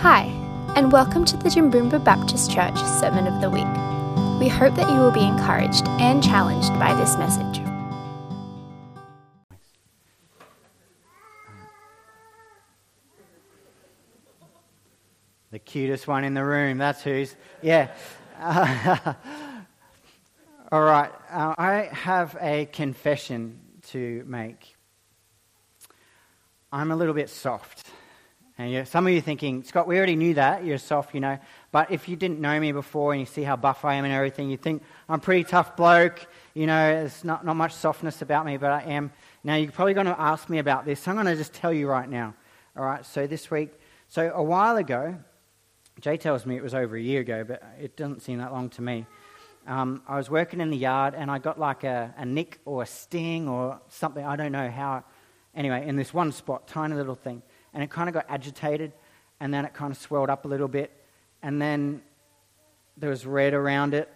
Hi, and welcome to the Jimboomba Baptist Church Sermon of the Week. We hope that you will be encouraged and challenged by this message. The cutest one in the room, that's who's. Yeah. All right, uh, I have a confession to make. I'm a little bit soft. And some of you thinking, Scott, we already knew that. You're soft, you know. But if you didn't know me before and you see how buff I am and everything, you think I'm a pretty tough bloke. You know, there's not, not much softness about me, but I am. Now, you're probably going to ask me about this. So I'm going to just tell you right now. All right, so this week, so a while ago, Jay tells me it was over a year ago, but it doesn't seem that long to me. Um, I was working in the yard and I got like a, a nick or a sting or something. I don't know how. Anyway, in this one spot, tiny little thing and it kind of got agitated, and then it kind of swelled up a little bit, and then there was red around it,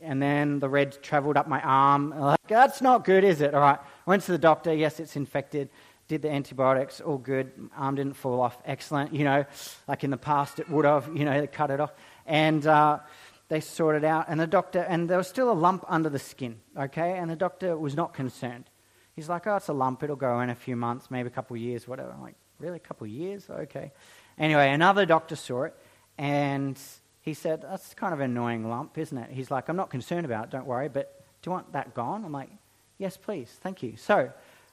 and then the red traveled up my arm. Like, that's not good, is it? All right. Went to the doctor. Yes, it's infected. Did the antibiotics. All good. Arm didn't fall off. Excellent. You know, like in the past it would have. You know, they cut it off. And uh, they sorted out. And the doctor, and there was still a lump under the skin. Okay. And the doctor was not concerned. He's like, oh, it's a lump. It'll go in a few months, maybe a couple of years, whatever. I'm like, Really? A couple of years? Okay. Anyway, another doctor saw it and he said, That's kind of an annoying lump, isn't it? He's like, I'm not concerned about it, don't worry, but do you want that gone? I'm like, Yes, please, thank you. So,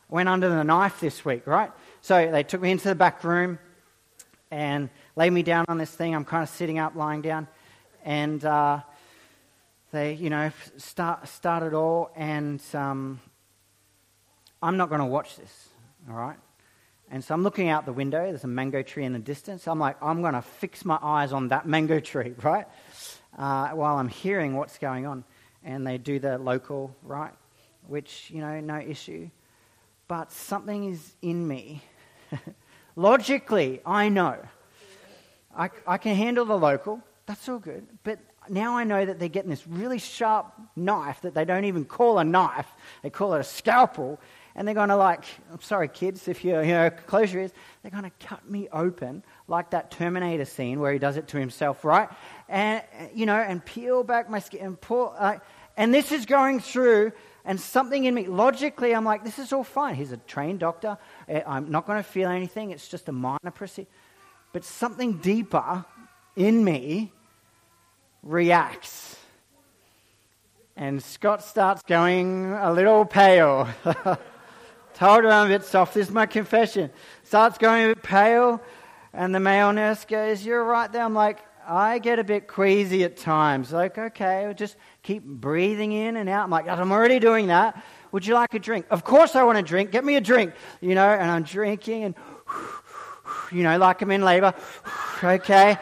went under the knife this week, right? So, they took me into the back room and laid me down on this thing. I'm kind of sitting up, lying down, and uh, they, you know, start, start it all, and um, I'm not going to watch this, all right? And so I'm looking out the window. There's a mango tree in the distance. I'm like, I'm going to fix my eyes on that mango tree, right? Uh, while I'm hearing what's going on. And they do the local, right? Which, you know, no issue. But something is in me. Logically, I know. I, I can handle the local. That's all good. But now I know that they're getting this really sharp knife that they don't even call a knife, they call it a scalpel, and they're going to like, I'm sorry, kids, if you, you know, close your ears, they're going to cut me open like that Terminator scene where he does it to himself, right? And, you know, and peel back my skin and pull, and this is going through, and something in me, logically, I'm like, this is all fine. He's a trained doctor. Eh, I'm not going to feel anything. It's just a minor procedure. But something deeper in me reacts. And Scott starts going a little pale. Told her I'm a bit soft. This is my confession. Starts going a bit pale, and the male nurse goes, You're right there. I'm like, I get a bit queasy at times. Like, okay, I'll just keep breathing in and out. I'm like, I'm already doing that. Would you like a drink? Of course I want a drink. Get me a drink. You know, and I'm drinking and, you know, like I'm in labor. okay.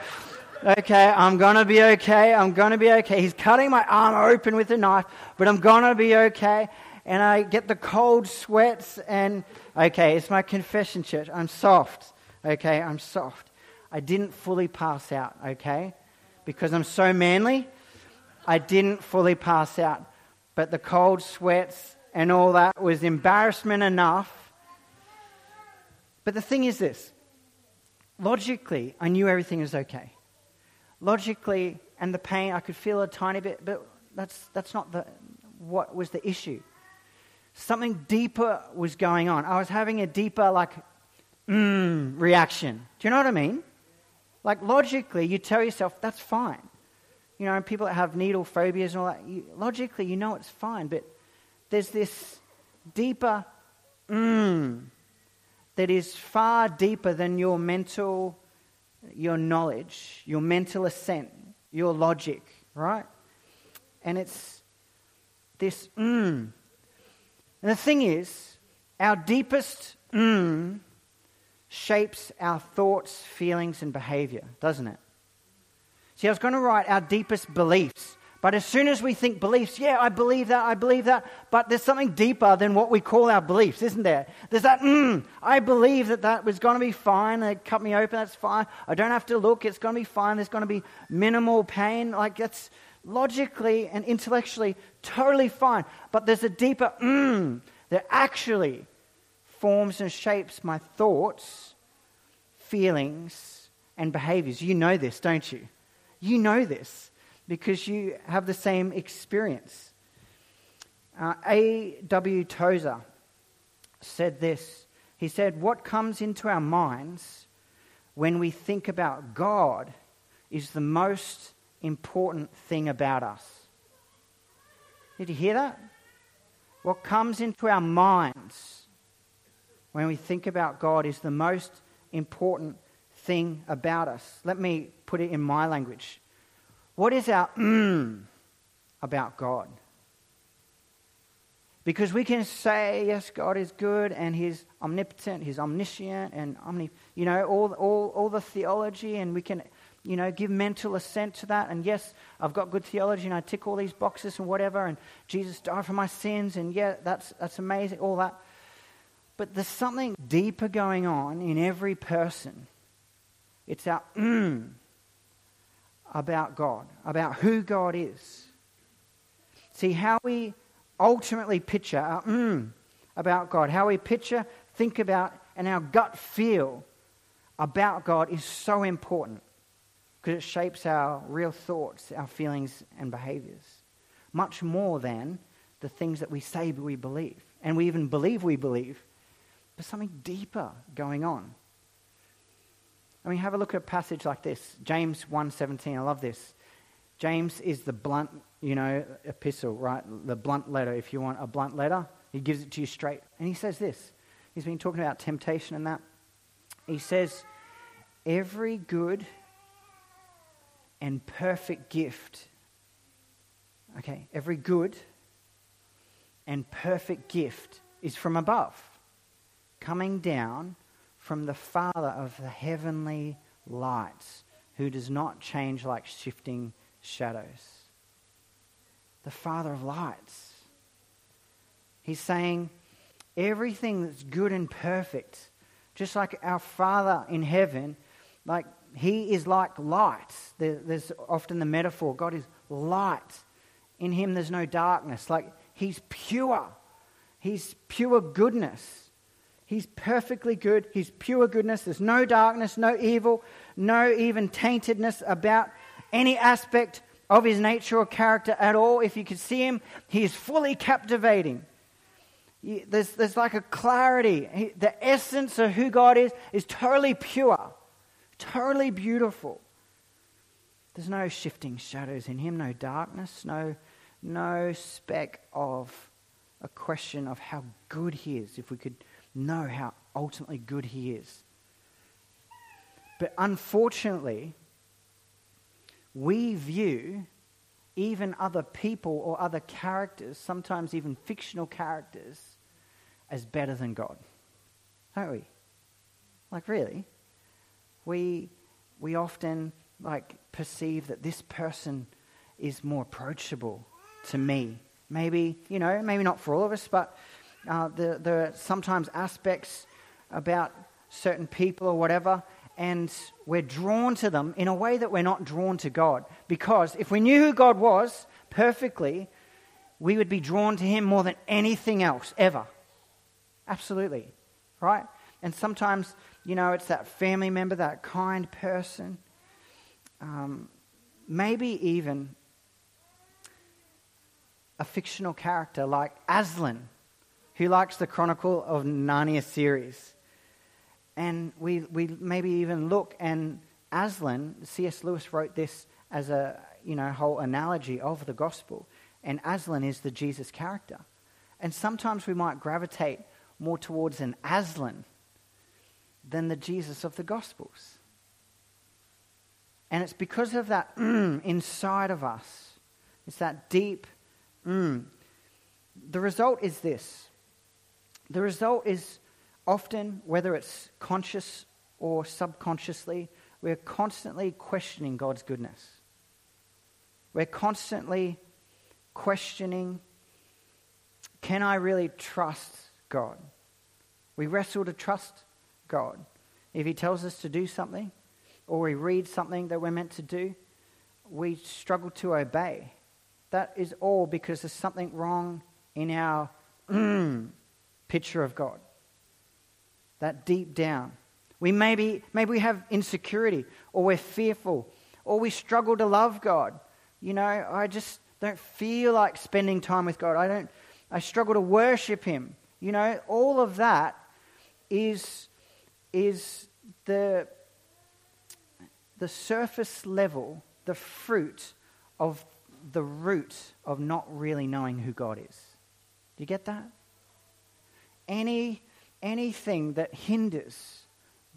Okay, I'm to be okay. I'm to be okay. He's cutting my arm open with a knife, but I'm to be okay and I get the cold sweats, and okay, it's my confession, church. I'm soft. Okay, I'm soft. I didn't fully pass out, okay? Because I'm so manly, I didn't fully pass out. But the cold sweats and all that was embarrassment enough. But the thing is this logically, I knew everything was okay. Logically, and the pain, I could feel a tiny bit, but that's, that's not the, what was the issue something deeper was going on. I was having a deeper, like, mm, reaction. Do you know what I mean? Like, logically, you tell yourself, that's fine. You know, people that have needle phobias and all that, you, logically, you know it's fine. But there's this deeper mm that is far deeper than your mental, your knowledge, your mental assent, your logic, right? And it's this mm and the thing is, our deepest mm shapes our thoughts, feelings, and behavior, doesn't it? See, I was going to write our deepest beliefs. But as soon as we think beliefs, yeah, I believe that, I believe that. But there's something deeper than what we call our beliefs, isn't there? There's that, mm, I believe that that was going to be fine. They cut me open, that's fine. I don't have to look, it's going to be fine. There's going to be minimal pain. Like, that's logically and intellectually totally fine. But there's a deeper mm that actually forms and shapes my thoughts, feelings, and behaviors. You know this, don't you? You know this because you have the same experience. Uh, A.W. Tozer said this. He said, What comes into our minds when we think about God is the most important thing about us. Did you hear that? What comes into our minds when we think about God is the most important thing about us. Let me put it in my language. What is our about God? Because we can say, yes, God is good and He's omnipotent, He's omniscient, and omni, you know, all, all, all the theology, and we can, you know, give mental assent to that. And yes, I've got good theology and I tick all these boxes and whatever, and Jesus died for my sins, and yeah, that's, that's amazing, all that. But there's something deeper going on in every person. It's our mm about God, about who God is. See, how we ultimately picture our mm about God, how we picture, think about, and our gut feel about God is so important because it shapes our real thoughts, our feelings, and behaviors, much more than the things that we say we believe. And we even believe we believe, but something deeper going on. I mean, have a look at a passage like this, James 1:17. I love this. James is the blunt you know, epistle, right? The blunt letter, if you want a blunt letter, he gives it to you straight. And he says this. He's been talking about temptation and that. He says, Every good and perfect gift, okay, every good and perfect gift is from above, coming down from the Father of the heavenly lights, who does not change like shifting shadows the Father of lights. He's saying everything that's good and perfect, just like our Father in heaven, like He is like light. there's often the metaphor God is light. In Him there's no darkness. Like He's pure. He's pure goodness. He's perfectly good. He's pure goodness. There's no darkness, no evil, no even taintedness about any aspect of his nature or character at all. If you could see him, he is fully captivating. There's, there's like a clarity. The essence of who God is is totally pure, totally beautiful. There's no shifting shadows in him, no darkness, no, no speck of a question of how good he is, if we could know how ultimately good he is. But unfortunately, we view even other people or other characters, sometimes even fictional characters, as better than God. Don't we? Like, really? We, we often like perceive that this person is more approachable to me. Maybe, you know, maybe not for all of us, but uh, there, there are sometimes aspects about certain people or whatever and we're drawn to them in a way that we're not drawn to God. Because if we knew who God was perfectly, we would be drawn to Him more than anything else ever. Absolutely. Right? And sometimes, you know, it's that family member, that kind person. Um, maybe even a fictional character like Aslan, who likes the Chronicle of Narnia series. And we, we maybe even look, and Aslan, C.S. Lewis wrote this as a you know, whole analogy of the gospel. And Aslan is the Jesus character. And sometimes we might gravitate more towards an Aslan than the Jesus of the Gospels. And it's because of that mm, inside of us. It's that deep mm. The result is this. The result is often, whether it's conscious or subconsciously, we're constantly questioning God's goodness. We're constantly questioning can I really trust God? We wrestle to trust God. If He tells us to do something, or we read something that we're meant to do, we struggle to obey. That is all because there's something wrong in our mm, picture of God that deep down. We maybe, maybe we have insecurity, or we're fearful, or we struggle to love God. You know, I just don't feel like spending time with God. I don't I struggle to worship him. You know, all of that is is the the surface level, the fruit of the root of not really knowing who God is. Do you get that? Any anything that hinders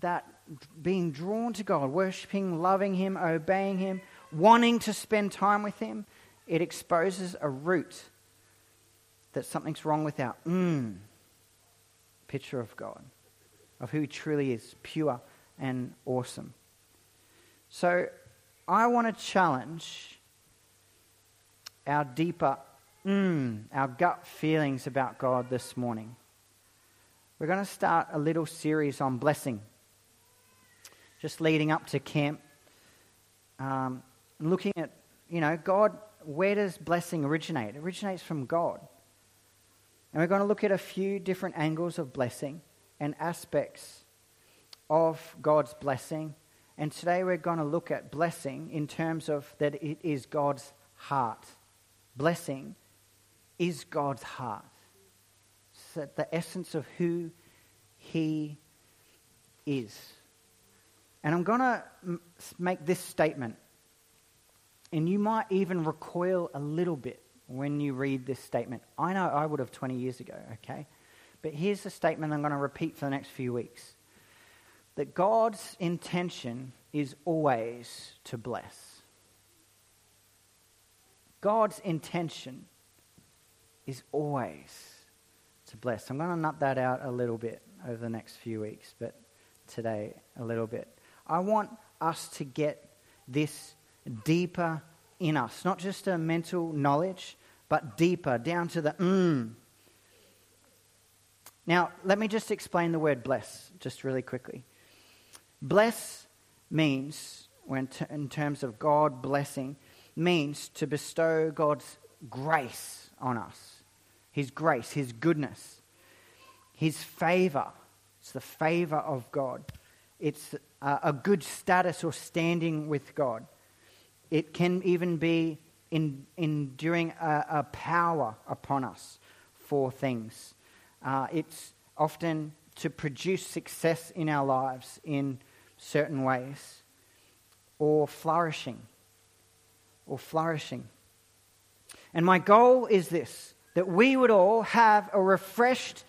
that being drawn to God, worshiping, loving Him, obeying Him, wanting to spend time with Him, it exposes a root that something's wrong with our mm, picture of God, of who He truly is, pure and awesome. So I want to challenge our deeper, mm, our gut feelings about God this morning. We're going to start a little series on blessing, just leading up to camp, um, looking at, you know, God, where does blessing originate? It originates from God. And we're going to look at a few different angles of blessing and aspects of God's blessing. And today we're going to look at blessing in terms of that it is God's heart. Blessing is God's heart the essence of who He is. And I'm going to make this statement, and you might even recoil a little bit when you read this statement. I know I would have 20 years ago, okay? But here's the statement I'm going to repeat for the next few weeks that God's intention is always to bless. God's intention is always to bless. I'm going to nut that out a little bit over the next few weeks, but today a little bit. I want us to get this deeper in us, not just a mental knowledge, but deeper, down to the mm. Now, let me just explain the word bless just really quickly. Bless means, t- in terms of God blessing, means to bestow God's grace on us. His grace, His goodness, His favor. It's the favor of God. It's a, a good status or standing with God. It can even be in, enduring a, a power upon us for things. Uh, it's often to produce success in our lives in certain ways or flourishing or flourishing. And my goal is this that we would all have a refreshed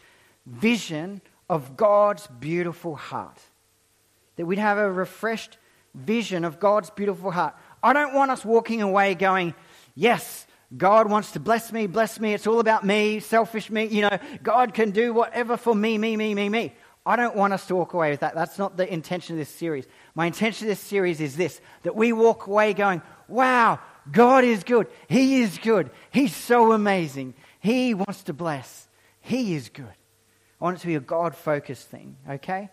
vision of God's beautiful heart. That we'd have a refreshed vision of God's beautiful heart. I don't want us walking away going, yes, God wants to bless me, bless me. It's all about me, selfish me. You know, God can do whatever for me, me, me, me, me. I don't want us to walk away with that. That's not the intention of this series. My intention of this series is this that we walk away going, wow, God is good. He is good. He's so amazing. He wants to bless. He is good. I want it to be a God focused thing, okay?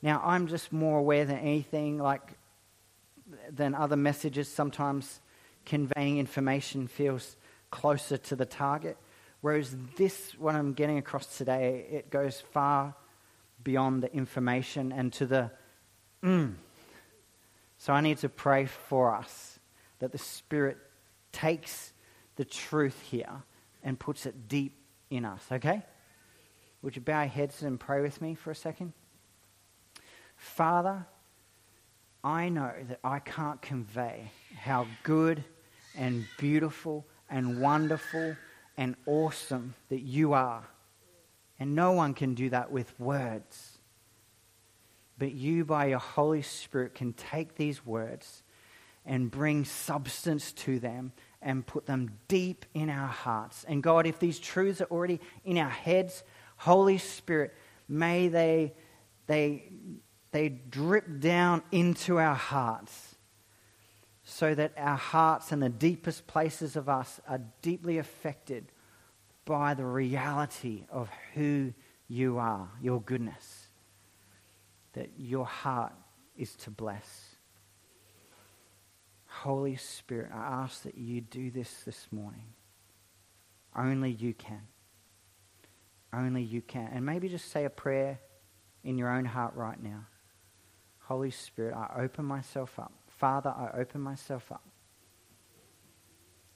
Now, I'm just more aware than anything, like, than other messages. Sometimes conveying information feels closer to the target. Whereas this, what I'm getting across today, it goes far beyond the information and to the mm. So I need to pray for us that the Spirit takes the truth here and puts it deep in us, okay? Would you bow your heads and pray with me for a second? Father, I know that I can't convey how good and beautiful and wonderful and awesome that you are. And no one can do that with words. But you, by your Holy Spirit, can take these words and bring substance to them and put them deep in our hearts. And God, if these truths are already in our heads, Holy Spirit, may they, they, they drip down into our hearts so that our hearts and the deepest places of us are deeply affected by the reality of who you are, your goodness, that your heart is to bless. Holy Spirit, I ask that you do this this morning. Only you can. Only you can. And maybe just say a prayer in your own heart right now. Holy Spirit, I open myself up. Father, I open myself up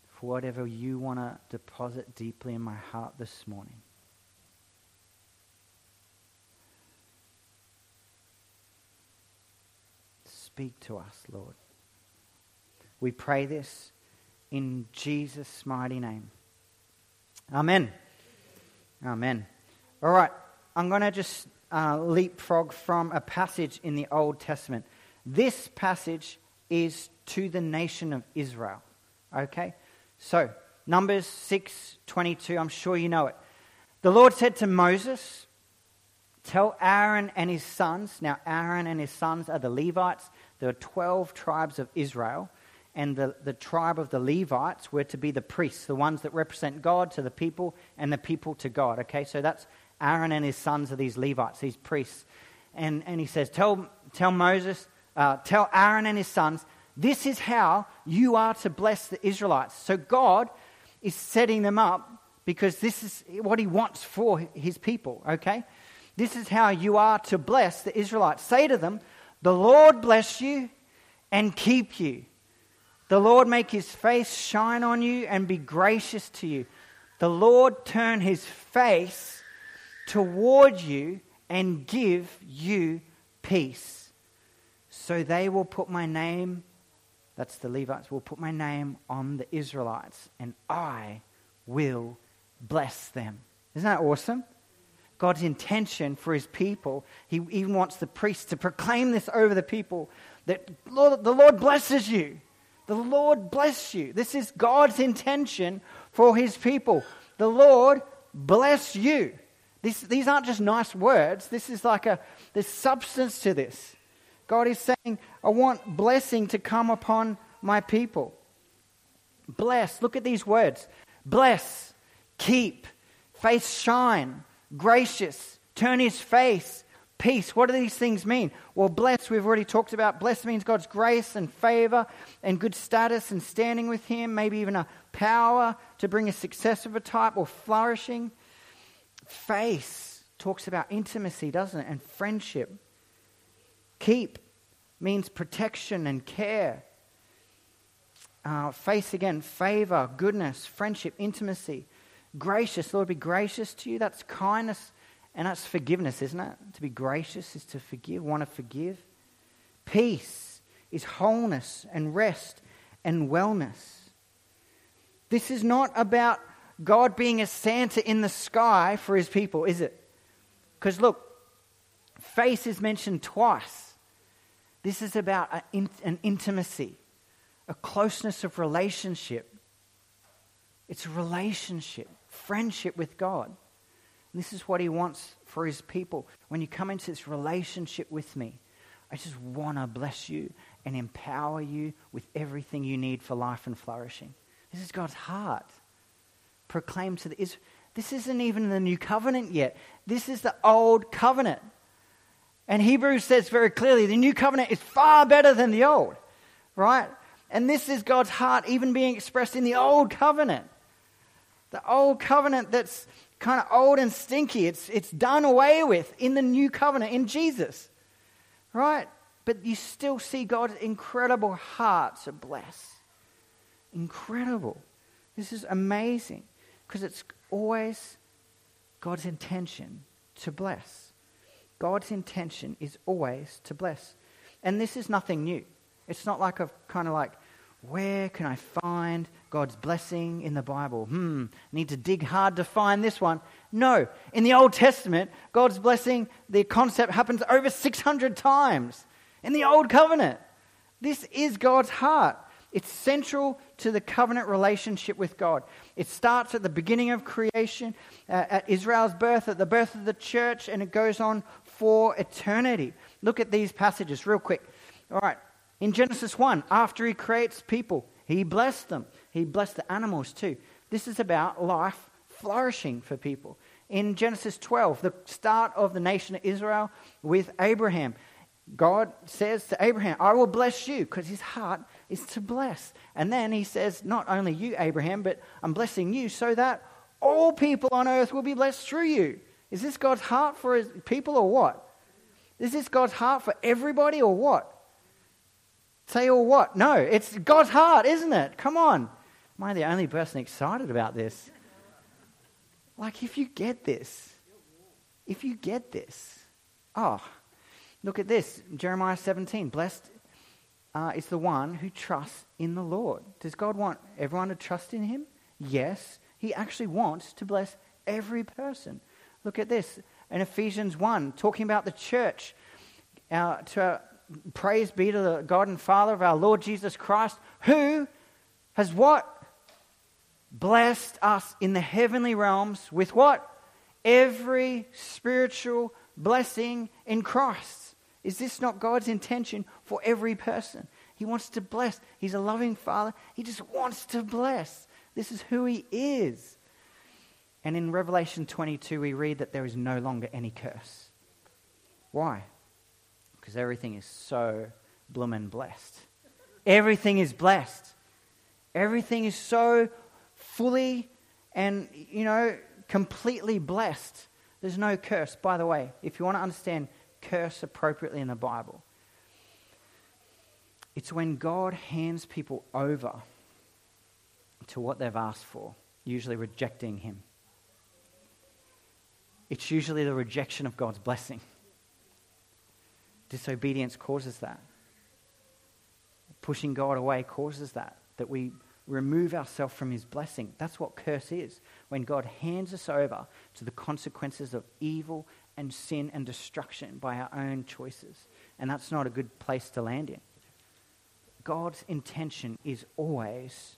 for whatever you want to deposit deeply in my heart this morning. Speak to us, Lord. We pray this in Jesus' mighty name. Amen. Amen. All right, I'm going to just uh, leapfrog from a passage in the Old Testament. This passage is to the nation of Israel. Okay? So, Numbers 6:22, I'm sure you know it. The Lord said to Moses, "Tell Aaron and his sons, now Aaron and his sons are the Levites. There are 12 tribes of Israel, and the, the tribe of the Levites were to be the priests, the ones that represent God to the people and the people to God. Okay, so that's Aaron and his sons are these Levites, these priests. And, and he says, Tell, tell Moses, uh, tell Aaron and his sons, this is how you are to bless the Israelites. So God is setting them up because this is what he wants for his people, okay? This is how you are to bless the Israelites. Say to them, The Lord bless you and keep you. The Lord make his face shine on you and be gracious to you. The Lord turn his face toward you and give you peace. So they will put my name that's the Levites, will put my name on the Israelites, and I will bless them. Isn't that awesome? God's intention for his people, he even wants the priests to proclaim this over the people that Lord, the Lord blesses you. The Lord bless you. This is God's intention for his people. The Lord bless you. This, these aren't just nice words. This is like a, there's substance to this. God is saying, I want blessing to come upon my people. Bless. Look at these words bless, keep, face shine, gracious, turn his face, peace. What do these things mean? Well, bless, we've already talked about. Bless means God's grace and favor and good status and standing with him, maybe even a power to bring a success of a type or flourishing. Face talks about intimacy, doesn't it? And friendship. Keep means protection and care. Uh, face again, favor, goodness, friendship, intimacy. Gracious, Lord, be gracious to you. That's kindness and that's forgiveness, isn't it? To be gracious is to forgive, want to forgive. Peace is wholeness and rest and wellness. This is not about God being a Santa in the sky for his people, is it? Because look, face is mentioned twice. This is about an intimacy, a closeness of relationship. It's a relationship, friendship with God. And this is what He wants for His people. When you come into this relationship with me, I just want to bless you and empower you with everything you need for life and flourishing. This is God's heart. Proclaim to the Israel. This isn't even the new covenant yet. This is the old covenant. And Hebrews says very clearly the new covenant is far better than the old, right? And this is God's heart even being expressed in the old covenant. The old covenant that's kind of old and stinky, it's, it's done away with in the new covenant in Jesus, right? But you still see God's incredible heart to bless. Incredible. This is amazing because it's always God's intention to bless. God's intention is always to bless. And this is nothing new. It's not like a kind of like, where can I find God's blessing in the Bible? Hmm, need to dig hard to find this one. No, in the Old Testament, God's blessing, the concept happens over 600 times in the Old Covenant. This is God's heart. It's central to the covenant relationship with God. It starts at the beginning of creation, uh, at Israel's birth, at the birth of the church, and it goes on for eternity. Look at these passages real quick. All right. In Genesis 1, after he creates people, he blessed them. He blessed the animals too. This is about life flourishing for people. In Genesis 12, the start of the nation of Israel with Abraham, God says to Abraham, I will bless you because his heart is to bless. And then he says, Not only you, Abraham, but I'm blessing you so that all people on earth will be blessed through you. Is this God's heart for his people or what? Is this God's heart for everybody or what? Say or what? No, it's God's heart, isn't it? Come on. Am I the only person excited about this? Like, if you get this, if you get this, oh, look at this Jeremiah 17. Blessed uh, is the one who trusts in the Lord. Does God want everyone to trust in him? Yes. He actually wants to bless every person. Look at this in Ephesians 1, talking about the church. Uh, to, uh, praise be to the God and Father of our Lord Jesus Christ, who has what? Blessed us in the heavenly realms with what? Every spiritual blessing in Christ. Is this not God's intention for every person? He wants to bless. He's a loving Father. He just wants to bless. This is who He is. And in Revelation 22, we read that there is no longer any curse. Why? Because everything is so bloomin' blessed. Everything is blessed. Everything is so fully and, you know, completely blessed. There's no curse. By the way, if you want to understand curse appropriately in the Bible, it's when God hands people over to what they've asked for, usually rejecting Him. It's usually the rejection of God's blessing. Disobedience causes that. Pushing God away causes that, that we remove ourselves from His blessing. That's what curse is. When God hands us over to the consequences of evil and sin and destruction by our own choices. And that's not a good place to land in. God's intention is always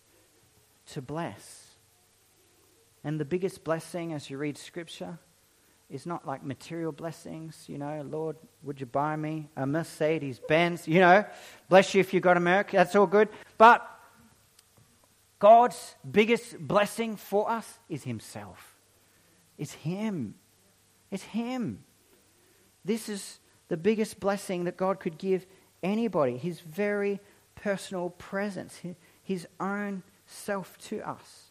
to bless. And the biggest blessing as you read Scripture is not like material blessings, you know, Lord, would you buy me a Mercedes Benz? You know, bless you if you got America, that's all good. But God's biggest blessing for us is Himself. It's Him. It's Him. This is the biggest blessing that God could give anybody His very personal presence, His own self to us.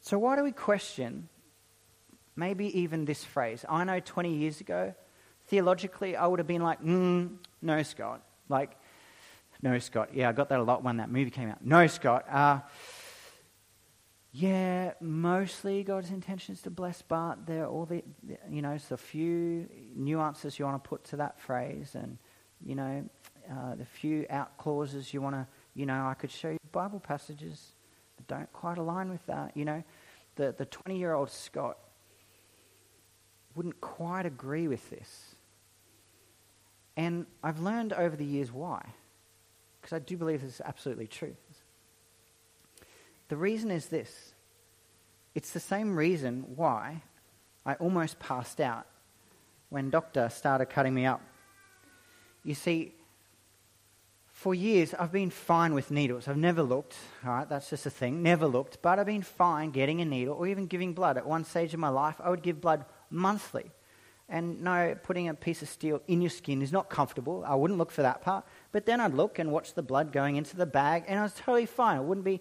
So, why do we question maybe even this phrase? I know 20 years ago, theologically, I would have been like, mm, no, Scott. Like, no, Scott. Yeah, I got that a lot when that movie came out. No, Scott. Uh, yeah, mostly God's intention is to bless, but there are all the, you know, so a few nuances you want to put to that phrase, and, you know, uh, the few out clauses you want to, you know, I could show you Bible passages that don't quite align with that. You know, the, the 20 year old Scott wouldn't quite agree with this. And I've learned over the years why. Because I do believe this is absolutely true. The reason is this it's the same reason why I almost passed out when doctor started cutting me up. You see, for years I've been fine with needles. I've never looked, all right, that's just a thing, never looked, but I've been fine getting a needle or even giving blood. At one stage of my life, I would give blood monthly. And no, putting a piece of steel in your skin is not comfortable. I wouldn't look for that part. But then I'd look and watch the blood going into the bag, and I was totally fine. I wouldn't be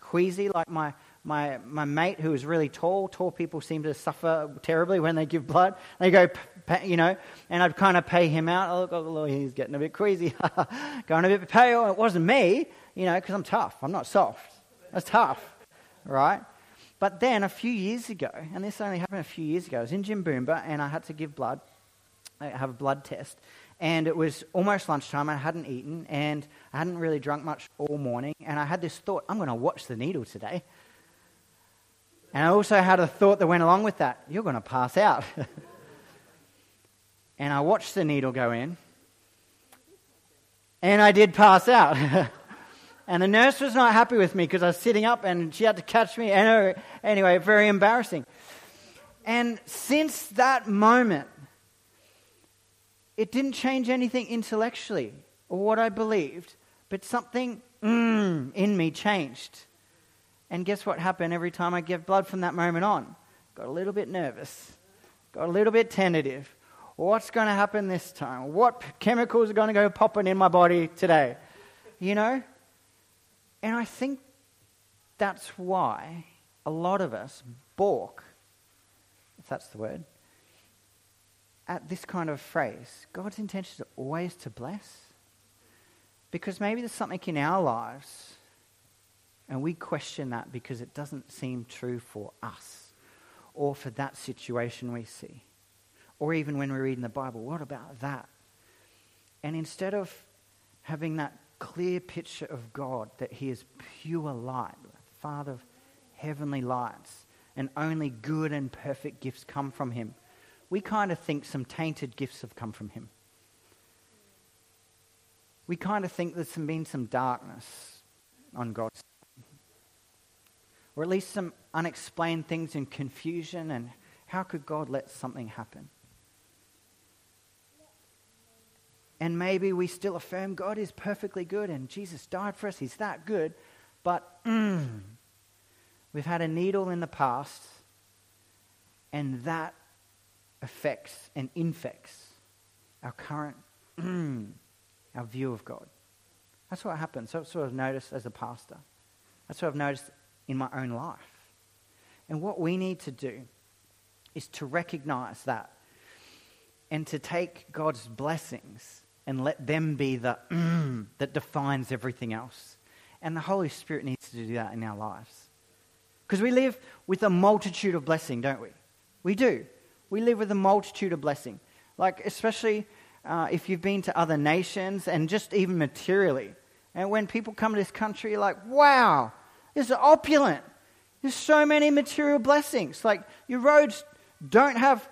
queasy like my, my, my mate who was really tall. Tall people seem to suffer terribly when they give blood. They go, you know, and I'd kind of pay him out. Oh, look, oh, he's getting a bit queasy, going a bit pale. It wasn't me, you know, because I'm tough. I'm not soft. That's tough, right? But then a few years ago, and this only happened a few years ago, I was in Jimboomba and I had to give blood, I have a blood test. And it was almost lunchtime. I hadn't eaten and I hadn't really drunk much all morning. And I had this thought I'm going to watch the needle today. And I also had a thought that went along with that you're going to pass out. and I watched the needle go in. And I did pass out. And the nurse was not happy with me because I was sitting up and she had to catch me. And anyway, very embarrassing. And since that moment, it didn't change anything intellectually or what I believed, but something mm, in me changed. And guess what happened every time I gave blood from that moment on? Got a little bit nervous, got a little bit tentative. What's going to happen this time? What chemicals are going to go popping in my body today? You know? And I think that's why a lot of us balk, if that's the word, at this kind of phrase, God's intention is always to bless? Because maybe there's something in our lives and we question that because it doesn't seem true for us or for that situation we see. Or even when we read in the Bible, what about that? And instead of having that clear picture of God, that He is pure light, Father of heavenly lights, and only good and perfect gifts come from Him, we kind of think some tainted gifts have come from Him. We kind of think there's been some darkness on God's. Or at least some unexplained things and confusion, and how could God let something happen? And maybe we still affirm God is perfectly good and Jesus died for us, He's that good. But mm, we've had a needle in the past, and that affects and infects our current, mm, our view of God. That's what happens. That's what I've noticed as a pastor. That's what I've noticed in my own life. And what we need to do is to recognize that and to take God's blessings and let them be the mm, that defines everything else. And the Holy Spirit needs to do that in our lives. Because we live with a multitude of blessing, don't we? We do. We live with a multitude of blessing. Like, especially uh, if you've been to other nations and just even materially. And when people come to this country, you're like, wow, is opulent. There's so many material blessings. Like, your roads don't have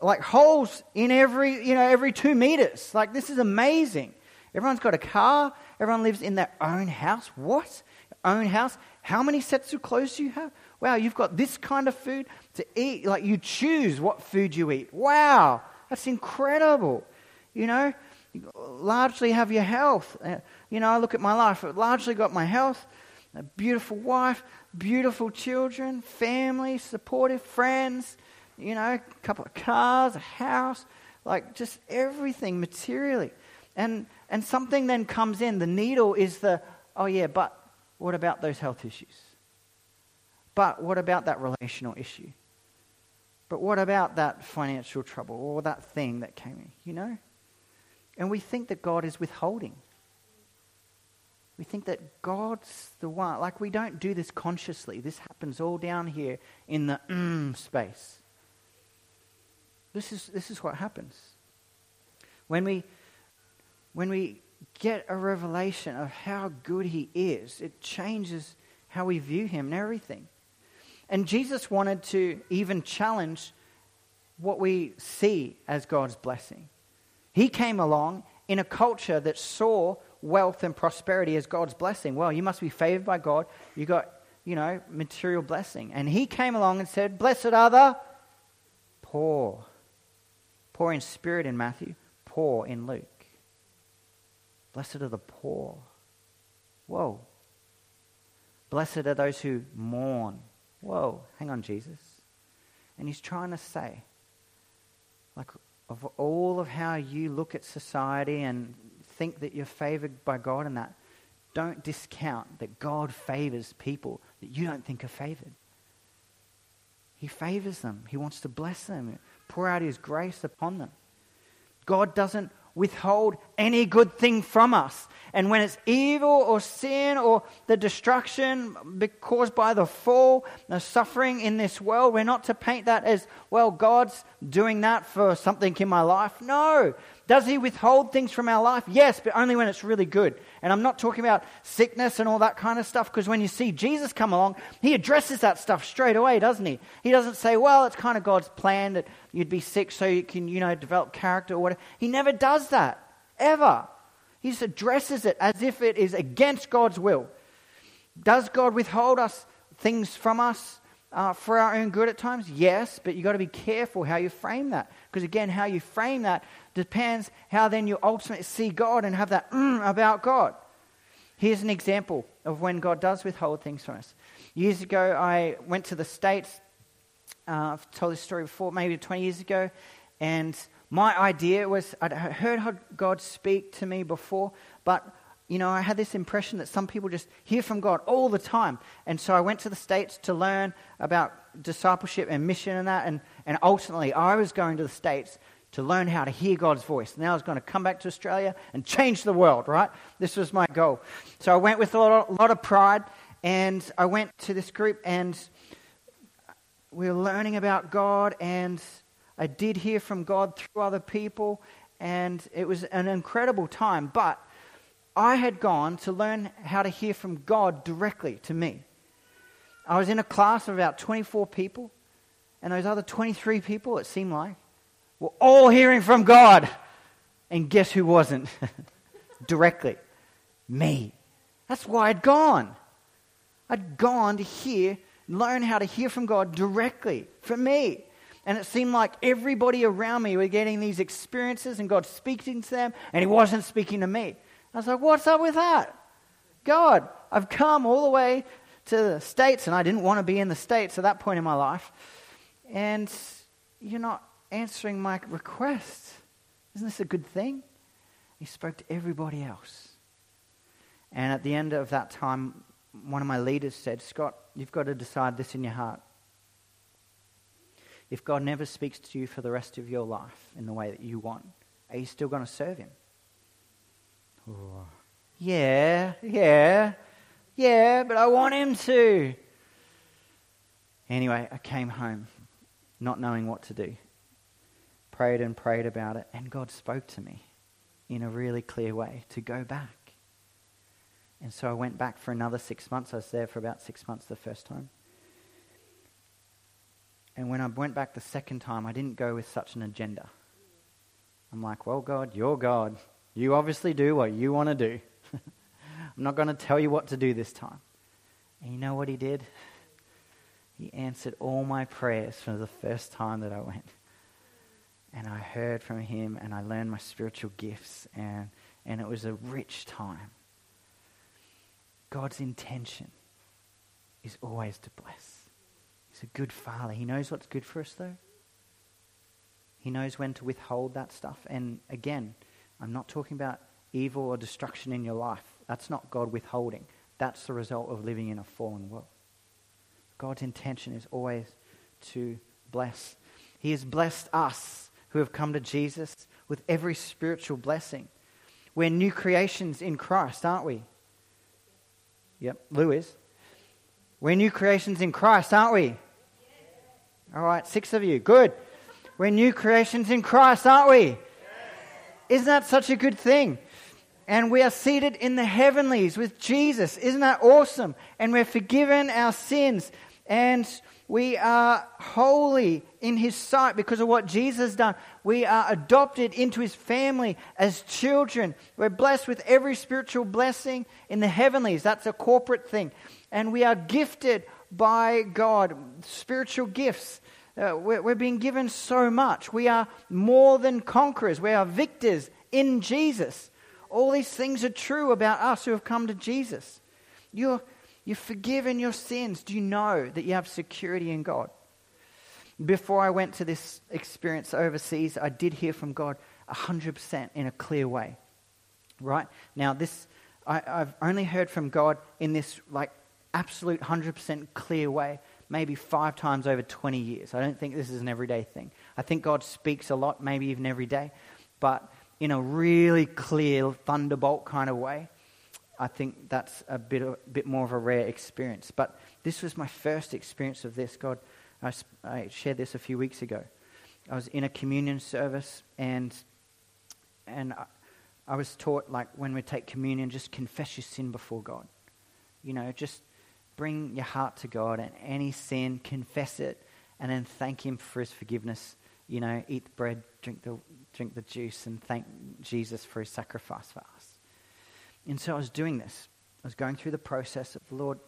like holes in every, you know, every two meters. Like, this is amazing. Everyone's got a car. Everyone lives in their own house. What? Own house? How many sets of clothes do you have? Wow, you've got this kind of food to eat. Like, you choose what food you eat. Wow, that's incredible. You know, you largely have your health. Uh, you know, I look at my life. I've largely got my health, a beautiful wife, beautiful children, family, supportive friends you know, a couple of cars, a house, like just everything materially. And, and something then comes in. The needle is the, oh yeah, but what about those health issues? But what about that relational issue? But what about that financial trouble or that thing that came in, you know? And we think that God is withholding. We think that God's the one. Like, we don't do this consciously. This happens all down here in the mm space. This is, this is what happens. When we, when we get a revelation of how good he is, it changes how we view him and everything. And Jesus wanted to even challenge what we see as God's blessing. He came along in a culture that saw wealth and prosperity as God's blessing. Well, you must be favored by God. You got, you know, material blessing. And he came along and said, Blessed are the poor. Poor in spirit in Matthew, poor in Luke. Blessed are the poor. Whoa. Blessed are those who mourn. Whoa, hang on, Jesus. And he's trying to say, like, of all of how you look at society and think that you're favored by God and that, don't discount that God favors people that you don't think are favored. He favors them, He wants to bless them pour out His grace upon them. God doesn't withhold any good thing from us. And when it's evil or sin or the destruction caused by the fall, the suffering in this world, we're not to paint that as, well, God's doing that for something in my life. No. Does He withhold things from our life? Yes, but only when it's really good. And I'm not talking about sickness and all that kind of stuff, because when you see Jesus come along, He addresses that stuff straight away, doesn't He? He doesn't say, well, it's kind of God's plan that you'd be sick so you can, you know, develop character or whatever. He never does that, ever. He just addresses it as if it is against God's will. Does God withhold us things from us uh, for our own good at times? Yes, but you've got to be careful how you frame that. Because again, how you frame that depends how then you ultimately see God and have that mm, about God. Here's an example of when God does withhold things from us. Years ago, I went to the States. Uh, I've told this story before, maybe 20 years ago. And my idea was I'd heard God speak to me before, but you know, I had this impression that some people just hear from God all the time. And so I went to the States to learn about discipleship and mission and that. And, and ultimately, I was going to the States to learn how to hear God's voice. Now I was going to come back to Australia and change the world, right? This was my goal. So I went with a lot, of, lot of pride, and I went to this group, and we were learning about God, and I did hear from God through other people, and it was an incredible time. But I had gone to learn how to hear from God directly to me. I was in a class of about 24 people, and those other 23 people, it seemed like, were all hearing from God. And guess who wasn't? Directly. Me. That's why I'd gone. I'd gone to hear, learn how to hear from God directly from me. And it seemed like everybody around me were getting these experiences and God speaking to them, and He wasn't speaking to me. I was like, what's up with that? God, I've come all the way to the States, and I didn't want to be in the States at that point in my life. And you're not answering my request. Isn't this a good thing? He spoke to everybody else. And at the end of that time, one of my leaders said, Scott, you've got to decide this in your heart. If God never speaks to you for the rest of your life in the way that you want, are you still going to serve Him? Yeah, yeah, yeah, but I want Him to. Anyway, I came home not knowing what to do prayed and prayed about it, and God spoke to me in a really clear way to go back. And so I went back for another six months. I was there for about six months the first time. And when I went back the second time, I didn't go with such an agenda. I'm like, well, God, you're God. You obviously do what you want to do. I'm not going to tell you what to do this time. And you know what he did? He answered all my prayers for the first time that I went and I heard from him and I learned my spiritual gifts and, and it was a rich time. God's intention is always to bless. A good father. He knows what's good for us though. He knows when to withhold that stuff. And again, I'm not talking about evil or destruction in your life. That's not God withholding. That's the result of living in a fallen world. God's intention is always to bless. He has blessed us who have come to Jesus with every spiritual blessing. We're new creations in Christ, aren't we? Yep, Lou is. We're new creations in Christ, aren't we? All right, six of you. Good. We're new creations in Christ, aren't we? Isn't that such a good thing? And we are seated in the heavenlies with Jesus. Isn't that awesome? And we're forgiven our sins. And we are holy in his sight because of what Jesus has done. We are adopted into his family as children. We're blessed with every spiritual blessing in the heavenlies. That's a corporate thing. And we are gifted by God, spiritual gifts. Uh, we're, we're being given so much. We are more than conquerors. We are victors in Jesus. All these things are true about us who have come to Jesus. You're you're forgiven your sins. Do you know that you have security in God? Before I went to this experience overseas, I did hear from God 100% in a clear way. Right? Now, this, I, I've only heard from God in this like absolute 100% clear way maybe five times over 20 years. I don't think this is an everyday thing. I think God speaks a lot, maybe even every day, but in a really clear thunderbolt kind of way. I think that's a bit, a bit more of a rare experience. But this was my first experience of this. God, I, I shared this a few weeks ago. I was in a communion service, and, and I, I was taught, like, when we take communion, just confess your sin before God. You know, just bring your heart to God, and any sin, confess it, and then thank Him for His forgiveness. You know, eat the bread, drink the, drink the juice, and thank Jesus for His sacrifice for us. And so I was doing this. I was going through the process of, Lord,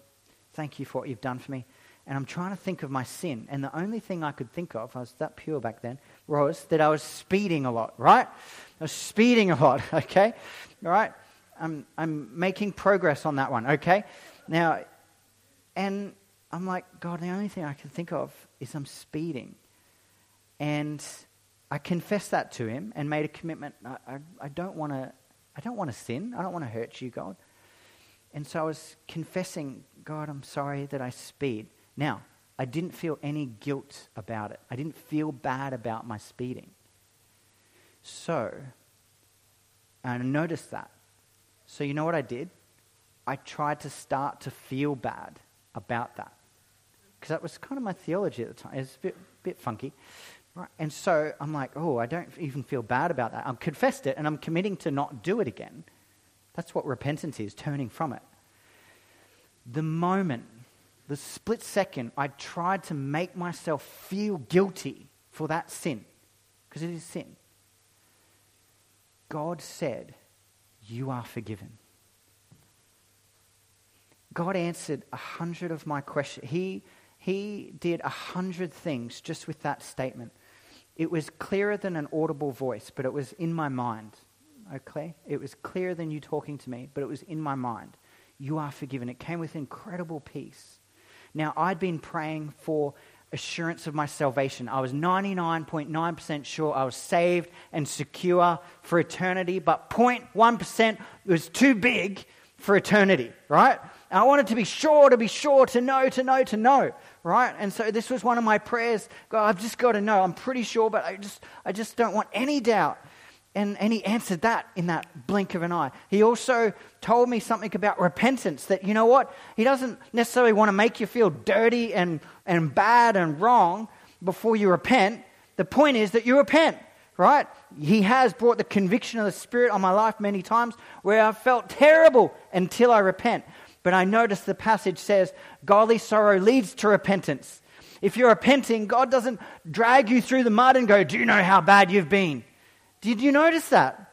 thank you for what you've done for me. And I'm trying to think of my sin. And the only thing I could think of, I was that pure back then, was that I was speeding a lot, right? I was speeding a lot, okay? All right? I'm, I'm making progress on that one, okay? Now, and I'm like, God, the only thing I can think of is I'm speeding. And I confessed that to him and made a commitment. I, I, I don't want to I don't want to sin. I don't want to hurt you, God. And so I was confessing, God, I'm sorry that I speed. Now, I didn't feel any guilt about it. I didn't feel bad about my speeding. So, I noticed that. So, you know what I did? I tried to start to feel bad about that. Because that was kind of my theology at the time. It was a bit, bit funky. Right? And so I'm like, oh, I don't even feel bad about that. I've confessed it and I'm committing to not do it again. That's what repentance is, turning from it. The moment, the split second, I tried to make myself feel guilty for that sin, because it is sin, God said, You are forgiven. God answered a hundred of my questions. He, he did a hundred things just with that statement. It was clearer than an audible voice, but it was in my mind. Okay? It was clearer than you talking to me, but it was in my mind. You are forgiven. It came with incredible peace. Now, I'd been praying for assurance of my salvation. I was 99.9% sure I was saved and secure for eternity, but 0.1% was too big for eternity, right? I wanted to be sure, to be sure, to know, to know, to know, right? And so this was one of my prayers. God, I've just got to know. I'm pretty sure, but I just, I just don't want any doubt. And, and he answered that in that blink of an eye. He also told me something about repentance that, you know what? He doesn't necessarily want to make you feel dirty and, and bad and wrong before you repent. The point is that you repent, right? He has brought the conviction of the Spirit on my life many times where I've felt terrible until I repent. But I notice the passage says godly sorrow leads to repentance. If you're repenting, God doesn't drag you through the mud and go, Do you know how bad you've been? Did you notice that?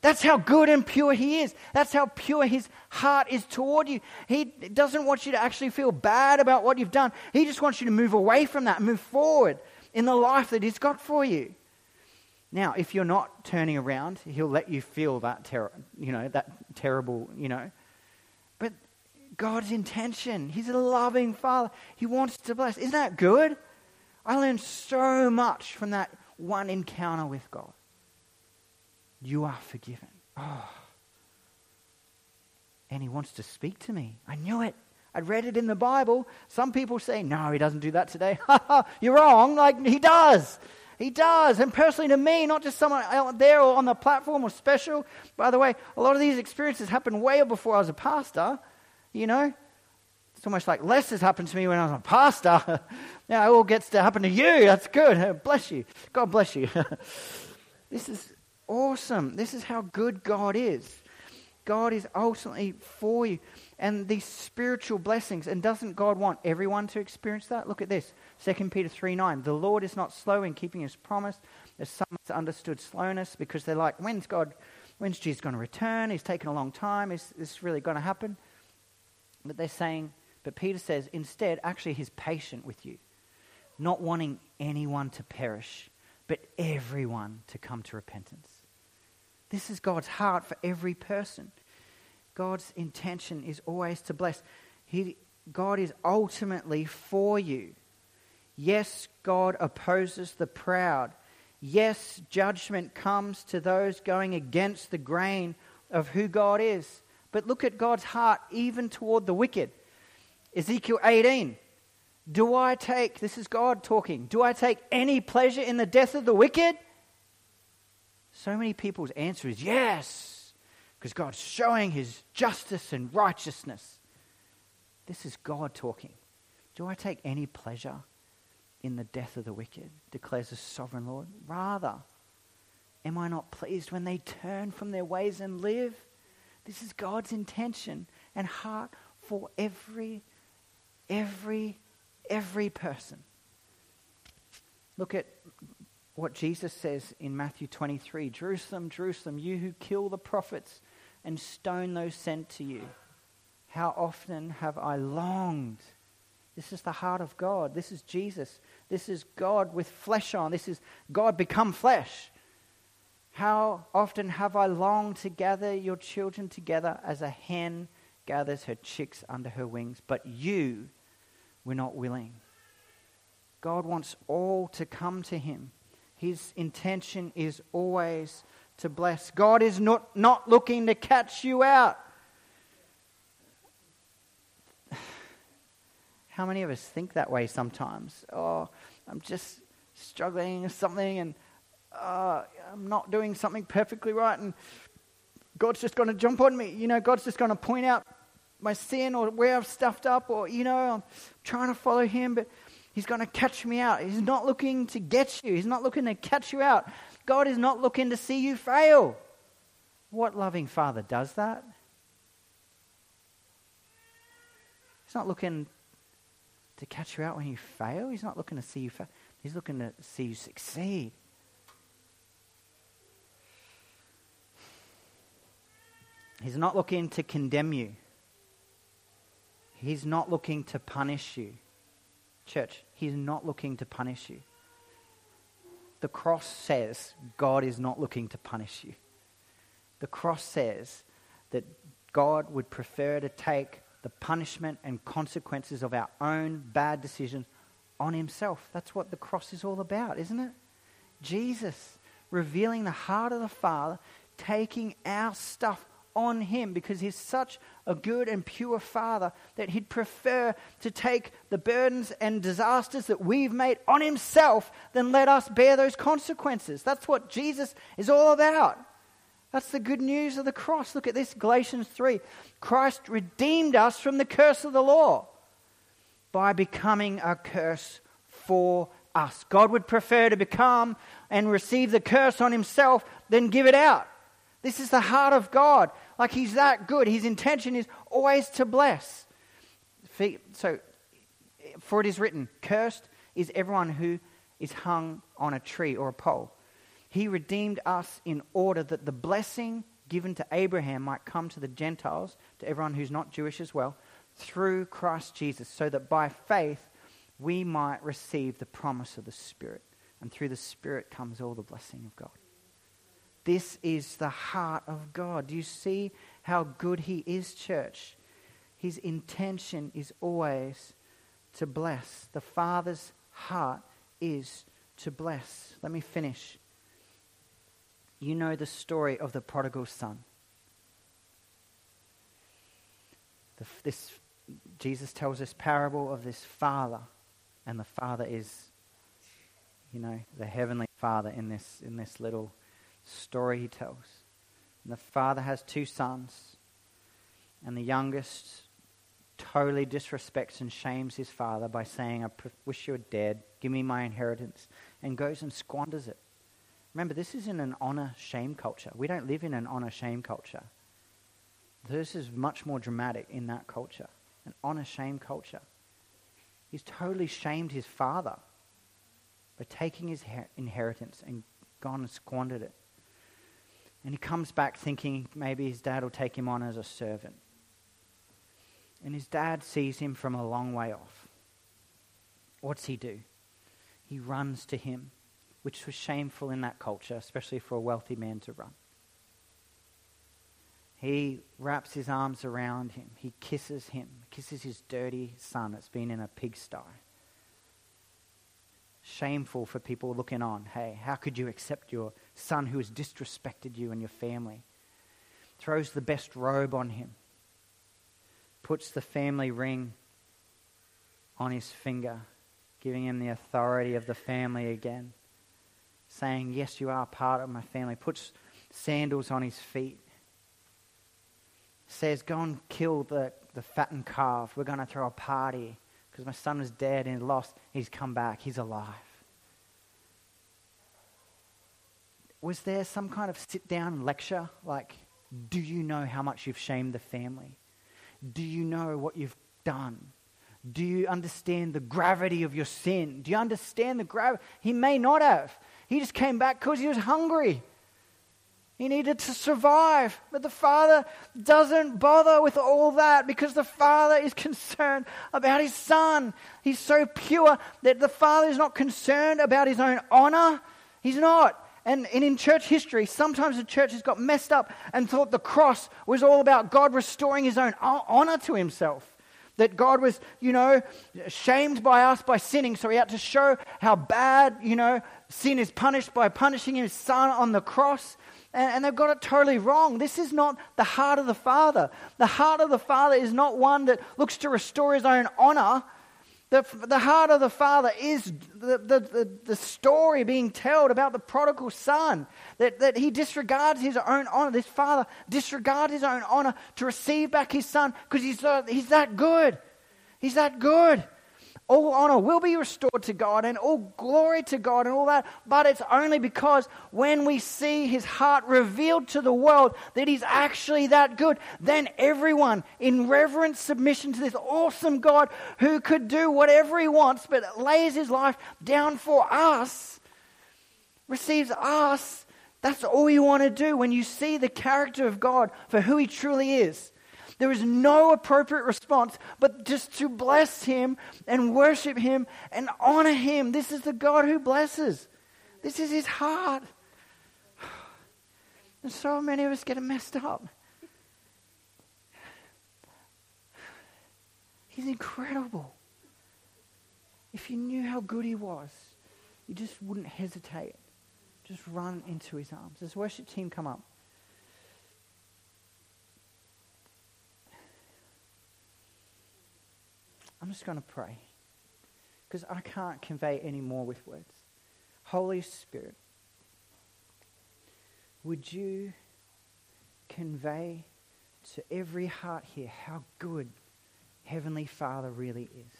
That's how good and pure He is. That's how pure His heart is toward you. He doesn't want you to actually feel bad about what you've done. He just wants you to move away from that and move forward in the life that He's got for you. Now, if you're not turning around, He'll let you feel that terror, you know, that terrible, you know. But God's intention, He's a loving Father. He wants to bless. Isn't that good? I learned so much from that one encounter with God. You are forgiven. Oh. And he wants to speak to me. I knew it. I'd read it in the Bible. Some people say, no, he doesn't do that today. You're wrong. Like, he does. He does. And personally to me, not just someone out there or on the platform or special. By the way, a lot of these experiences happened way before I was a pastor. You know? It's almost like less has happened to me when I was a pastor. now it all gets to happen to you. That's good. Bless you. God bless you. this is awesome. This is how good God is. God is ultimately for you. And these spiritual blessings, and doesn't God want everyone to experience that? Look at this 2 Peter 3 9. The Lord is not slow in keeping his promise, as some understood slowness because they're like, when's God, when's Jesus going to return? He's taken a long time. Is this really going to happen? But they're saying, but Peter says, instead, actually, he's patient with you, not wanting anyone to perish, but everyone to come to repentance. This is God's heart for every person. God's intention is always to bless. He, God is ultimately for you. Yes, God opposes the proud. Yes, judgment comes to those going against the grain of who God is. But look at God's heart even toward the wicked. Ezekiel 18. Do I take, this is God talking, do I take any pleasure in the death of the wicked? So many people's answer is yes, because God's showing his justice and righteousness. This is God talking. Do I take any pleasure in the death of the wicked? declares the sovereign Lord. Rather, am I not pleased when they turn from their ways and live? This is God's intention and heart for every, every, every person. Look at what Jesus says in Matthew 23 Jerusalem, Jerusalem, you who kill the prophets and stone those sent to you. How often have I longed? This is the heart of God. This is Jesus. This is God with flesh on. This is God become flesh. How often have I longed to gather your children together as a hen gathers her chicks under her wings, but you were not willing. God wants all to come to him. His intention is always to bless. God is not, not looking to catch you out. How many of us think that way sometimes? Oh, I'm just struggling with something and uh, I'm not doing something perfectly right and God's just going to jump on me. You know, God's just going to point out my sin or where I've stuffed up or, you know, I'm trying to follow Him, but He's going to catch me out. He's not looking to get you, He's not looking to catch you out. God is not looking to see you fail. What loving father does that? He's not looking to catch you out when you fail. He's not looking to see you fail. He's looking to see you succeed. He's not looking to condemn you. He's not looking to punish you. Church, He's not looking to punish you. The cross says God is not looking to punish you. The cross says that God would prefer to take the punishment and consequences of our own bad decisions on Himself. That's what the cross is all about, isn't it? Jesus revealing the heart of the Father, taking our stuff on him because he's such a good and pure father that he'd prefer to take the burdens and disasters that we've made on himself than let us bear those consequences. That's what Jesus is all about. That's the good news of the cross. Look at this Galatians 3. Christ redeemed us from the curse of the law by becoming a curse for us. God would prefer to become and receive the curse on himself than give it out. This is the heart of God. Like He's that good. His intention is always to bless. So, for it is written, Cursed is everyone who is hung on a tree or a pole. He redeemed us in order that the blessing given to Abraham might come to the Gentiles, to everyone who's not Jewish as well, through Christ Jesus, so that by faith we might receive the promise of the Spirit. And through the Spirit comes all the blessing of God. This is the heart of God. Do you see how good He is, church? His intention is always to bless. The Father's heart is to bless. Let me finish. You know the story of the prodigal son. The, this, Jesus tells this parable of this father, and the father is, you know, the heavenly father in this, in this little story he tells. And the father has two sons, and the youngest totally disrespects and shames his father by saying, I wish you were dead, give me my inheritance, and goes and squanders it. Remember, this is in an honor shame culture. We don't live in an honor shame culture. This is much more dramatic in that culture, an honor shame culture. He's totally shamed his father by taking his inheritance and gone and squandered it. And he comes back thinking maybe his dad will take him on as a servant. And his dad sees him from a long way off. What's he do? He runs to him, which was shameful in that culture, especially for a wealthy man to run. He wraps his arms around him. He kisses him, kisses his dirty son that's been in a pigsty shameful for people looking on. Hey, how could you accept your son who has disrespected you and your family? Throws the best robe on him, puts the family ring on his finger, giving him the authority of the family again, saying, Yes, you are part of my family, puts sandals on his feet, says, Go and kill the, the fattened calf. We're going to throw a party because my son was dead and lost. He's come back. He's alive. Was there some kind of sit down lecture like, do you know how much you've shamed the family? Do you know what you've done? Do you understand the gravity of your sin? Do you understand the gravity? He may not have. He just came back because he was hungry. He needed to survive. But the Father doesn't bother with all that because the Father is concerned about His Son. He's so pure that the Father is not concerned about His own honor. He's not. And, in church history, sometimes the church has got messed up and thought the cross was all about God restoring His own honor to Himself. That God was, you know, shamed by us by sinning, so He had to show how bad, you know, sin is punished by punishing His Son on the cross and, and they've got it totally wrong. This is not the heart of the Father. The heart of the Father is not one that looks to restore his own honor. The, the heart of the Father is the, the, the, the, story being told about the prodigal son, that, that he disregards his own honor. This father disregards his own honor to receive back his son because he's, uh, he's that good. He's that good. All honor will be restored to God and all glory to God and all that. But it's only because when we see his heart revealed to the world that he's actually that good, then everyone in reverent submission to this awesome God who could do whatever he wants but lays his life down for us, receives us. That's all you want to do when you see the character of God for who he truly is. There is no appropriate response but just to bless Him and worship Him and honor Him. This is the God who blesses, this is His heart. And so many of us get it messed up. He's incredible. If you knew how good He was, you just wouldn't hesitate. Just run into His arms. As worship team come up. Just going to pray because I can't convey any more with words. Holy Spirit, would you convey to every heart here how good Heavenly Father really is?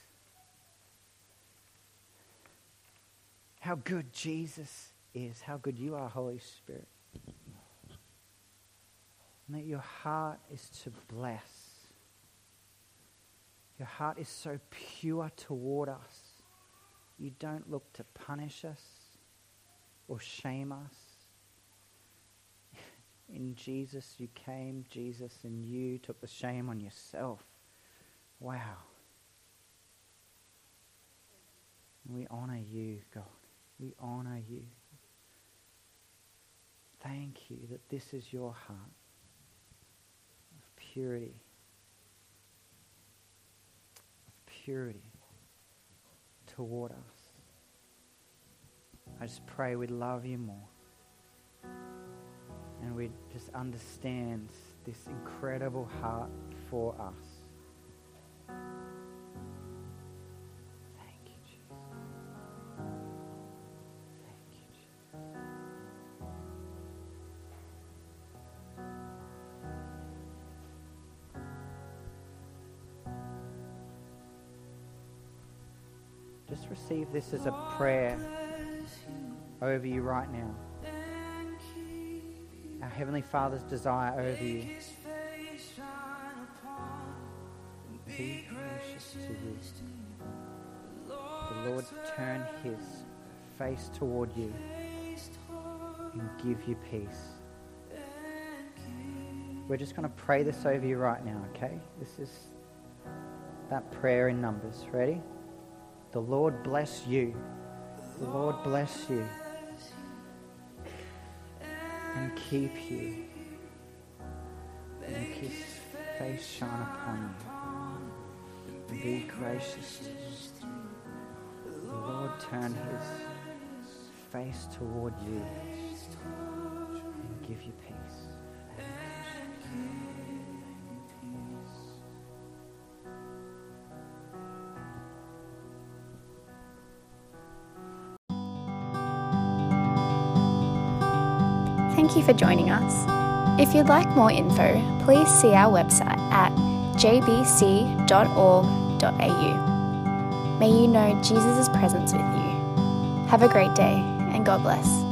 How good Jesus is, how good you are, Holy Spirit. And that your heart is to bless your heart is so pure toward us. You don't look to punish us or shame us. In Jesus, you came, Jesus, and you took the shame on yourself. Wow. We honor you, God. We honor you. Thank you that this is your heart of purity. Purity toward us. I just pray we'd love you more. And we'd just understand this incredible heart for us. Just receive this as a prayer over you right now. Our Heavenly Father's desire over you. Be gracious to you. The Lord turn his face toward you and give you peace. We're just going to pray this over you right now, okay? This is that prayer in Numbers. Ready? The Lord bless you. The Lord bless you and keep you. Make his face shine upon you. Be gracious to you. The Lord turn his face toward you Thank you for joining us. If you'd like more info, please see our website at jbc.org.au. May you know Jesus' presence with you. Have a great day and God bless.